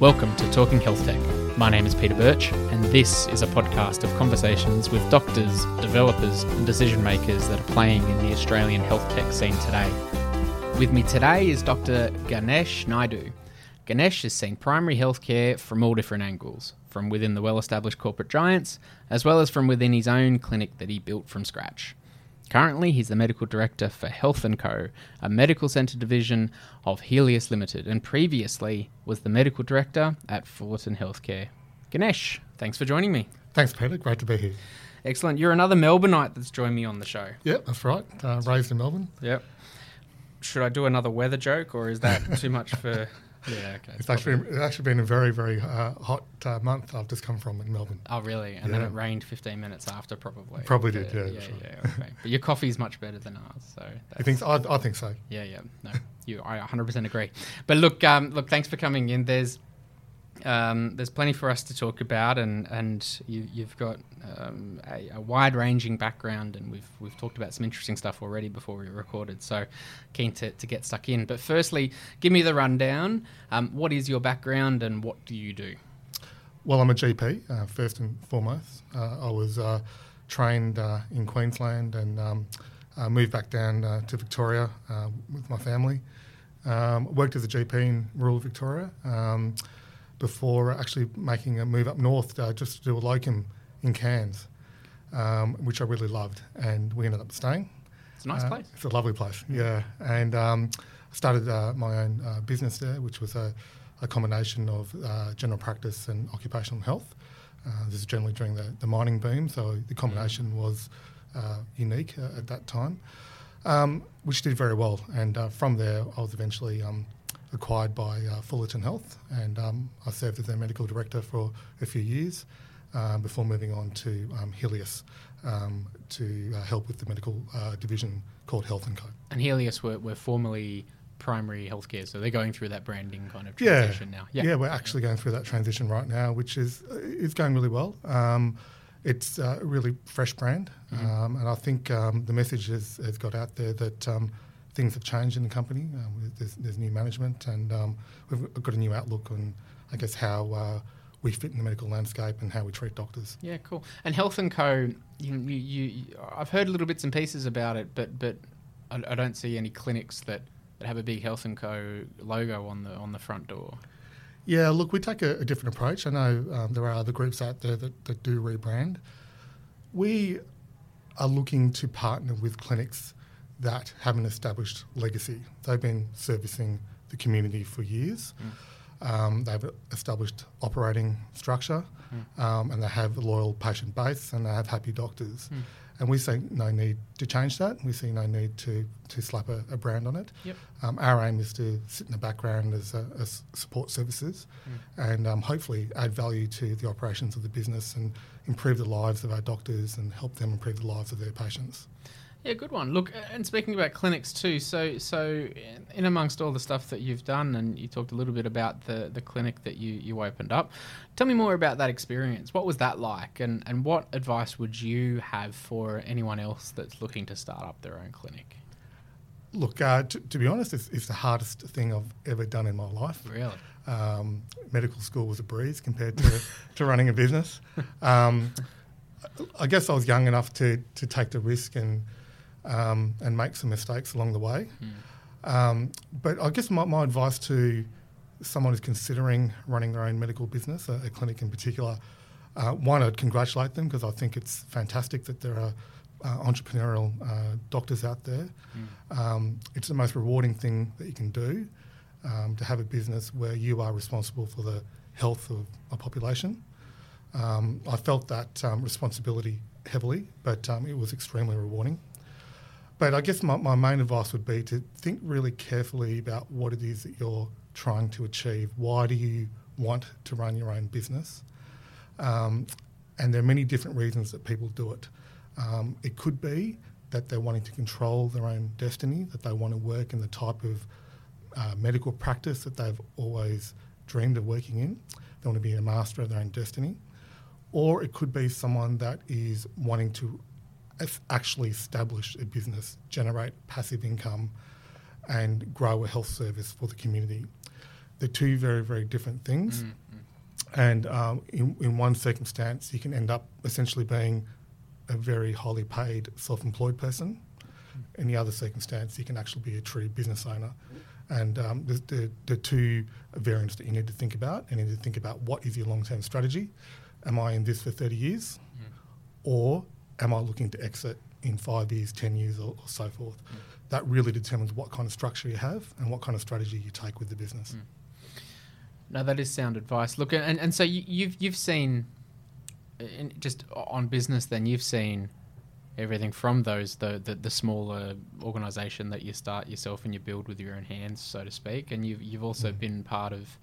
Welcome to Talking Health Tech. My name is Peter Birch, and this is a podcast of conversations with doctors, developers, and decision makers that are playing in the Australian health tech scene today. With me today is Dr. Ganesh Naidoo. Ganesh is seeing primary healthcare from all different angles, from within the well established corporate giants, as well as from within his own clinic that he built from scratch. Currently, he's the medical director for Health & Co, a medical centre division of Healius Limited, and previously was the medical director at Fullerton Healthcare. Ganesh, thanks for joining me. Thanks, Peter. Great to be here. Excellent. You're another Melbourneite that's joined me on the show. Yep, that's right. Uh, raised in Melbourne. Yep. Should I do another weather joke, or is that too much for? Yeah, okay. It's, actually it's actually been a very very uh, hot uh, month. I've just come from in Melbourne. Oh really? And yeah. then it rained 15 minutes after, probably. Probably did. Yeah. Yeah. yeah, okay. but your coffee is much better than ours, so. You think? So? I, I think so. Yeah, yeah. No, you. I 100% agree. But look, um, look. Thanks for coming in. There's um, there's plenty for us to talk about, and and you, have got um, a, a, wide-ranging background, and we've we've talked about some interesting stuff already before we recorded. So keen to, to get stuck in. But firstly, give me the rundown. Um, what is your background, and what do you do? Well, I'm a GP uh, first and foremost. Uh, I was uh, trained uh, in Queensland and um, uh, moved back down uh, to Victoria with my family. Um, worked as a GP in rural Victoria. Before actually making a move up north uh, just to do a locum in Cairns, um, which I really loved, and we ended up staying. It's a nice uh, place. It's a lovely place, yeah. And um, started uh, my own uh, business there, which was a, a combination of uh, general practice and occupational health. Uh, this is generally during the, the, mining boom, so the combination mm. was unique at that time, um, which did very well. And from there, I was eventually um, acquired by uh, Fullerton Health, and um, I served as their medical director for a few years um, before moving on to um, Healius um, to uh, help with the medical uh, division called Health and Co. And Healius were, were formerly primary healthcare, so they're going through that branding kind of transition yeah. now. Yeah, yeah, we're actually going through that transition right now, which is uh, is going really well. Um, it's a really fresh brand, mm-hmm. um, and I think um, the message has, has, got out there that um, things have changed in the company. Um, there's, there's, new management, and um, we've got a new outlook on, I guess, how uh, we fit in the medical landscape and how we treat doctors. Yeah, cool. And Health and Co. You, you, you, I've heard little bits and pieces about it, but but I, I, don't see any clinics that, that have a big Health and Co. logo on the on the front door. Yeah, look, we take a, a different approach. I know um, there are other groups out there that, that do rebrand. We are looking to partner with clinics that have an established legacy. They've been servicing the community for years. Mm. Um, they've established operating structure, mm. um, and they have a loyal patient base, and they have happy doctors. Mm. And we see no need to change that. We see no need to, to slap a, a brand on it. Yep. Um, our aim is to sit in the background as, a, as support services mm. and um, hopefully add value to the operations of the business and improve the lives of our doctors and help them improve the lives of their patients. Yeah, good one. Look, and speaking about clinics too, so so in amongst all the stuff that you've done, and you talked a little bit about the, the clinic that you, you opened up. Tell me more about that experience. What was that like, and, and what advice would you have for anyone else that's looking to start up their own clinic? Look, uh, to, to, be honest, it's, it's, the hardest thing I've ever done in my life. Really? Um, medical school was a breeze compared to, to running a business. Um, I guess I was young enough to, to take the risk and um, and make some mistakes along the way. Mm. Um, but I guess my, my, advice to someone who's considering running their own medical business, a, a clinic in particular, uh, one, I'd congratulate them because I think it's fantastic that there are uh, entrepreneurial uh, doctors out there. Mm. Um, it's the most rewarding thing that you can do um, to have a business where you are responsible for the health of a population. Um, I felt that um, responsibility heavily, but um, it was extremely rewarding. But I guess my, my main advice would be to think really carefully about what it is that you're trying to achieve. Why do you want to run your own business? Um, and there are many different reasons that people do it. Um, it could be that they're wanting to control their own destiny, that they want to work in the type of uh, medical practice that they've always dreamed of working in. They want to be a master of their own destiny. Or it could be someone that is wanting to actually establish a business, generate passive income, and grow a health service for the community. they're two very, very different things. Mm, And um, in, in one circumstance, you can end up essentially being a very highly paid self employed person. In the other circumstance, you can actually be a true business owner. And um, the, the, the two variants that you need to think about, and you need to think about what is your long term strategy. Am I in this for 30 years? Or am I looking to exit in five years, 10 years, or, or so forth? That really determines what kind of structure you have and what kind of strategy you take with the business. Mm. No, that is sound advice. Look, and, and so you, you've you've seen, just on business, then you've seen everything from those the, the the smaller organisation that you start yourself and you build with your own hands, so to speak, and you've you've also been part of,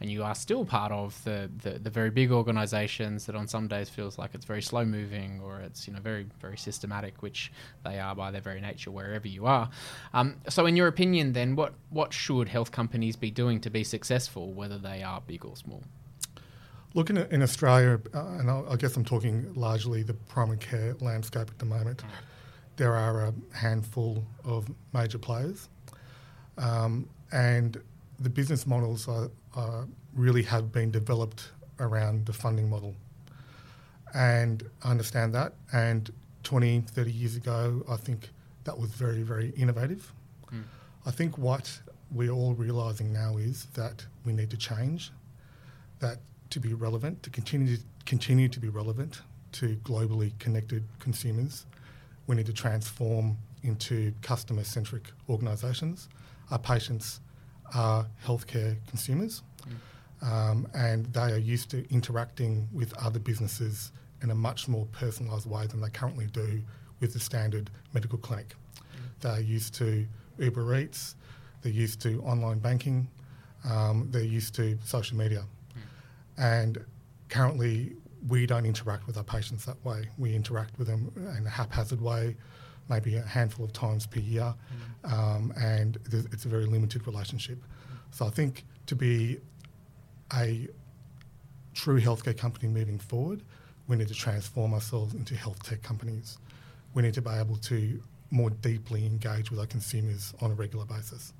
and you are still part of the the, the very big organisations that on some days feels like it's very slow moving or it's you know very very systematic, which they are by their very nature wherever you are. Um, so, in your opinion, then what what should health companies be doing to be successful, whether they are big or small? Looking at in Australia, uh, and I, I guess I'm talking largely the primary care landscape at the moment, there are a handful of major players, um, and the business models are, are really have been developed around the funding model. And I understand that. And 20, 30 years ago, I think that was very, very innovative. I think what we're all realising now is that we need to change, that to be relevant, to continue to continue to be relevant to globally connected consumers, we need to transform into customer centric organisations. Our patients are healthcare consumers, um, and they are used to interacting with other businesses in a much more personalised way than they currently do with the standard medical clinic. They're used to Uber Eats, they're used to online banking, um, they're used to social media. And currently, we don't interact with our patients that way. We interact with them in a haphazard way, maybe a handful of times per year, um, and th- it's a very limited relationship. So I think to be a true healthcare company moving forward, we need to transform ourselves into health tech companies. We need to be able to more deeply engage with our consumers on a regular basis.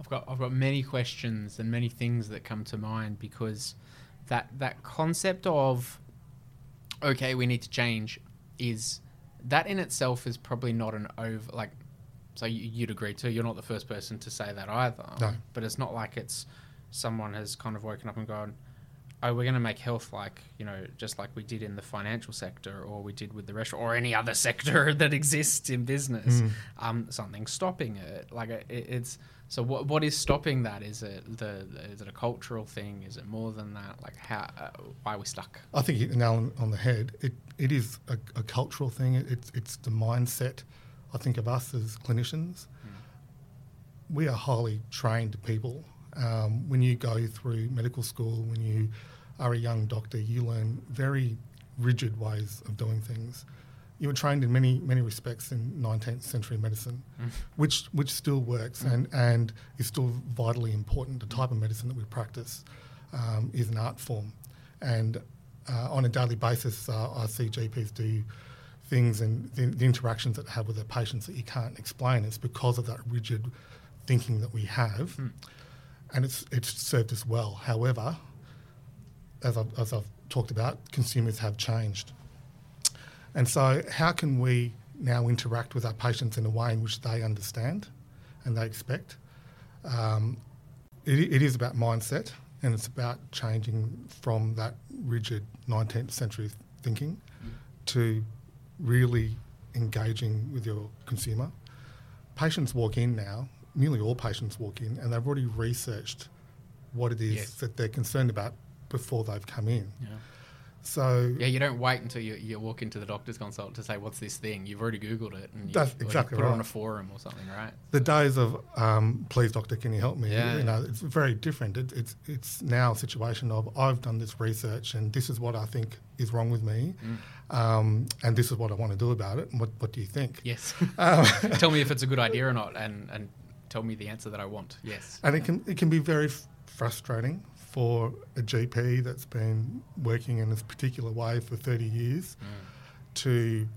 I've got I've got many questions and many things that come to mind because that that concept of okay, we need to change is that in itself is probably not an over like so you, you'd agree too. You're not the first person to say that either. No. But it's not like it's someone has kind of woken up and gone, oh, we're going to make health like you know just like we did in the financial sector or we did with the restaurant or any other sector that exists in business. Um, something's stopping it. Like it, it's so what what is stopping that? Is it the is it a cultural thing? Is it more than that? Like how uh, why are we stuck? I think you nail on, on the head. It, it is a, a cultural thing. It, it's, it's the mindset, I think, of us as clinicians. We are highly trained people. Um, when you go through medical school, when you are a young doctor, you learn very rigid ways of doing things. You were trained in many many respects in 19th century medicine, which which still works and, and is still vitally important. The type of medicine that we practice um, is an art form, and uh, on a daily basis, uh, I see GPs do things and the, the interactions that they have with their patients that you can't explain. It's because of that rigid thinking that we have, and it's it's served us well. However, as I've, as I've talked about, consumers have changed. And so, how can we now interact with our patients in a way in which they understand and they expect? Um, it, it is about mindset and it's about changing from that rigid 19th century thinking to really engaging with your consumer. Patients walk in now, nearly all patients walk in, and they've already researched what it is Yes. that they're concerned about before they've come in. Yeah. So Yeah, you don't wait until you, you walk into the doctor's consult to say, "What's this thing?" You've already googled it and That's exactly put it on a forum or something, right? the days of um, please doctor can you help me Yeah, you know it's very different it, it's it's now a situation of i've done this research and this is what i think is wrong with me Mm. um, and this is what i want to do about it and what, what do you think Yes. Um, tell me if it's a good idea or not, and and tell me the answer that I want. Yes. and it can it can be very f- frustrating for a gp that's been working in this particular way for 30 years mm. to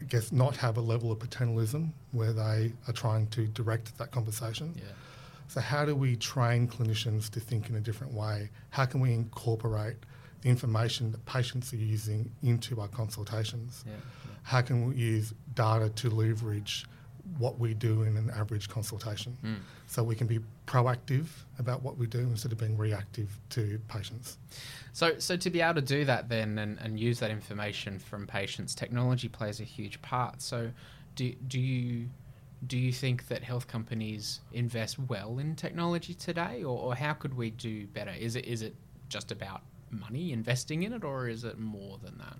I guess not have a level of paternalism where they are trying to direct that conversation Yeah. So, how do we train clinicians to think in a different way? How can we incorporate the information that patients are using into our consultations? Yeah. How can we use data to leverage what we do in an average consultation Mm. so we can be proactive about what we do instead of being reactive to patients? So, so to be able to do that then and, and use that information from patients, technology plays a huge part. So, do, do you do you think that health companies invest well in technology today, or, or how could we do better? Is it is it just about money investing in it, or is it more than that?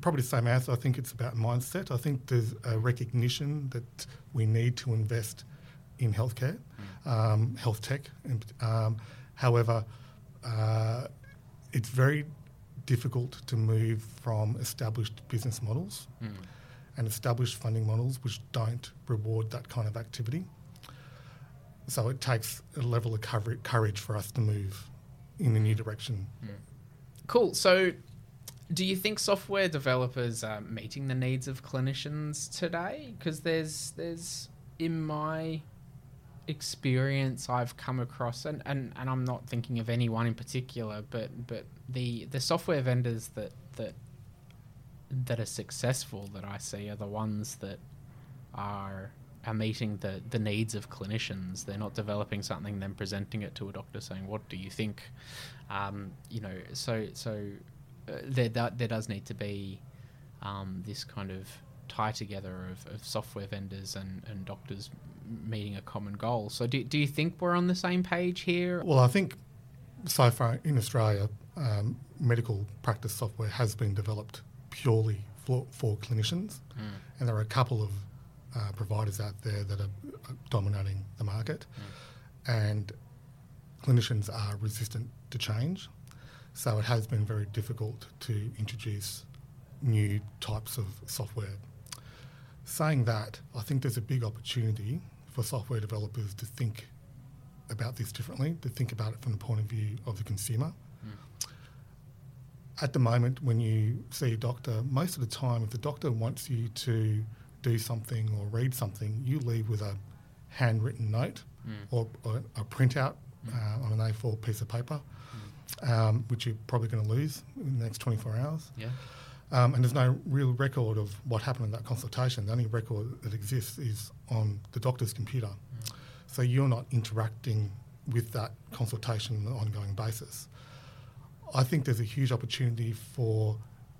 Probably the same answer. I think it's about mindset. I think there's a recognition that we need to invest in healthcare, um, health tech. And, um, however, uh, it's very difficult to move from established business models Mm. and established funding models which don't reward that kind of activity. So it takes a level of courage for us to move in a new direction. Cool. So, do you think software developers are meeting the needs of clinicians today? Because there's there's in my experience I've come across, and, and, and I'm not thinking of anyone in particular, but but the the software vendors that that that are successful that I see are the ones that are are meeting the, the needs of clinicians. They're not developing something then presenting it to a doctor saying, "What do you think?" Um, you know, so so uh, there do- there does need to be um, this kind of tie together of, of software vendors and, and doctors meeting a common goal. So do, do you think we're on the same page here? Well, I think so far in Australia, um, medical practice software has been developed purely for, for clinicians, and there are a couple of uh, providers out there that are uh, dominating the market, and clinicians are resistant to change. So it has been very difficult to introduce new types of software. Saying that, I think there's a big opportunity for software developers to think about this differently, to think about it from the point of view of the consumer. Hmm. At the moment, when you see a doctor, most of the time, if the doctor wants you to do something or read something, you leave with a handwritten note or, or a printout hmm. uh, on an A4 piece of paper, um, which you're probably going to lose in the next 24 hours. Yeah. Um, and there's no real record of what happened in that consultation. The only record that exists is on the doctor's computer. So you're not interacting with that consultation on an ongoing basis. I think there's a huge opportunity for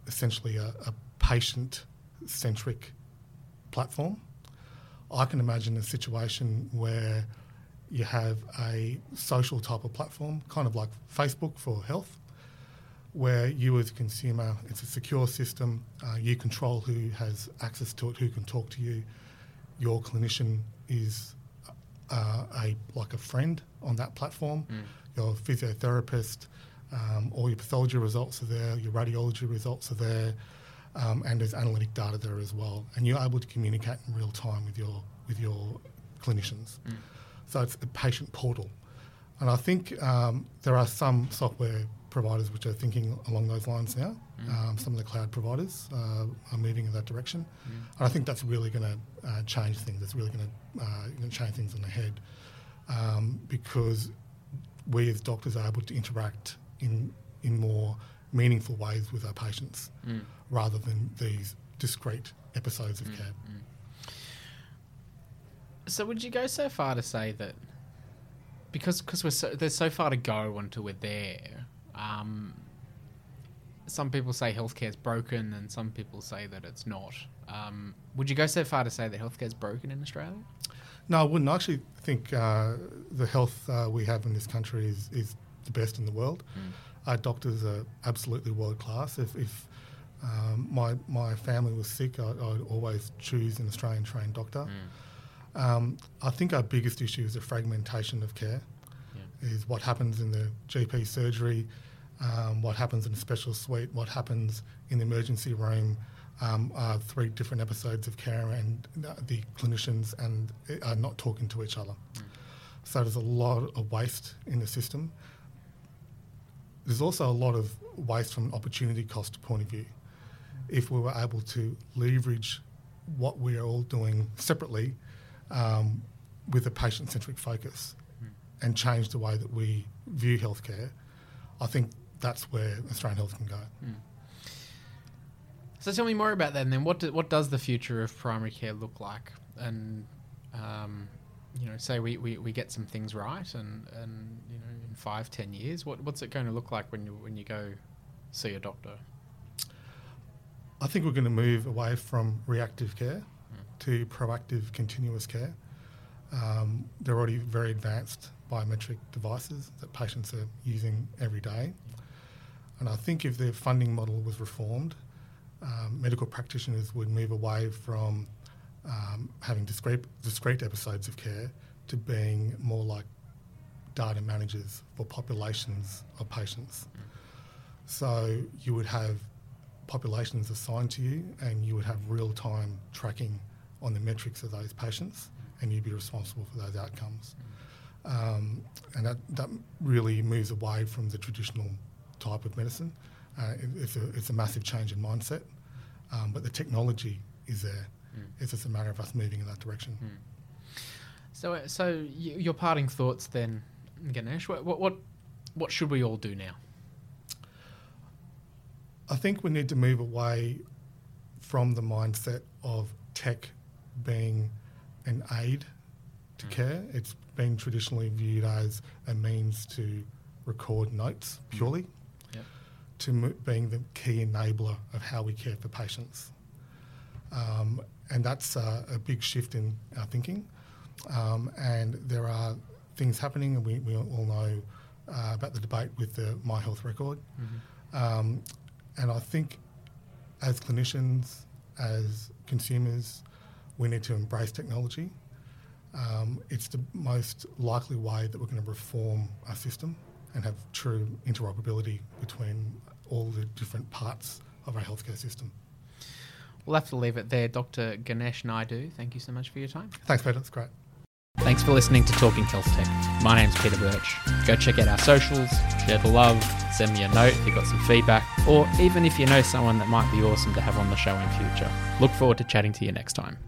essentially a, a patient centric platform. I can imagine a situation where you have a social type of platform, kind of like Facebook for health, where you as a consumer, it's a secure system, uh, you control who has access to it, who can talk to you. Your clinician is uh, a like a friend on that platform. Your physiotherapist, um, all your pathology results are there, your radiology results are there, um, and there's analytic data there as well. And you're able to communicate in real time with your with your clinicians. So it's a patient portal. And I think um, there are some software providers which are thinking along those lines now. Um, some of the cloud providers uh, are moving in that direction. And I think that's really going to uh, change things. It's really going to uh, gonna change things on the head um, because we as doctors are able to interact in, in more meaningful ways with our patients rather than these discrete episodes of care. So would you go so far to say that because cause we're so, there's so far to go until we're there? Um, some people say healthcare is broken, and some people say that it's not. Um, would you go so far to say that healthcare is broken in Australia? No, I wouldn't. I actually think uh, the health uh, we have in this country is, is the best in the world. Our doctors are absolutely world class. If, if um, my, my family was sick, I, I'd always choose an Australian trained doctor. Um, I think our biggest issue is the fragmentation of care, is what happens in the GP surgery, um, what happens in the special suite, what happens in the emergency room, um, are three different episodes of care, and the clinicians and uh, are not talking to each other. So there's a lot of waste in the system. There's also a lot of waste from an opportunity cost point of view. If we were able to leverage what we are all doing separately, um, with a patient centric focus and change the way that we view healthcare, I think that's where Australian health can go. So tell me more about that. And then, what do, what does the future of primary care look like? And um, you know, say we, we, we get some things right, and, and you know, in five ten years, what what's it going to look like when you when you go see a doctor? I think we're going to move away from reactive care to proactive continuous care. Um, they're already very advanced biometric devices that patients are using every day. And I think if the funding model was reformed, um, medical practitioners would move away from um, having discrete, discrete episodes of care to being more like data managers for populations of patients. So you would have populations assigned to you and you would have real time tracking on the metrics of those patients and you'd be responsible for those outcomes. Um, and that, that really moves away from the traditional type of medicine. Uh, it, it's, a, it's a massive change in mindset, um, but the technology is there. Mm. It's just a matter of us moving in that direction. So uh, so your parting thoughts then, Ganesh. What what, what should we all do now? I think we need to move away from the mindset of tech being an aid to care. It's been traditionally viewed as a means to record notes purely, Yep. to mo- being the key enabler of how we care for patients. Um, and that's uh, a big shift in our thinking. Um, and there are things happening, and we, we all know uh, about the debate with the My Health Record. Um, and I think as clinicians, as consumers, we need to embrace technology. Um, it's the most likely way that we're going to reform our system and have true interoperability between all the different parts of our healthcare system. We'll have to leave it there, Dr. Ganesh Naidoo. Thank you so much for your time. Thanks, Peter. That's great. Thanks for listening to Talking Health Tech. My name's Peter Birch. Go check out our socials, share the love, send me a note if you've got some feedback, or even if you know someone that might be awesome to have on the show in future. Look forward to chatting to you next time.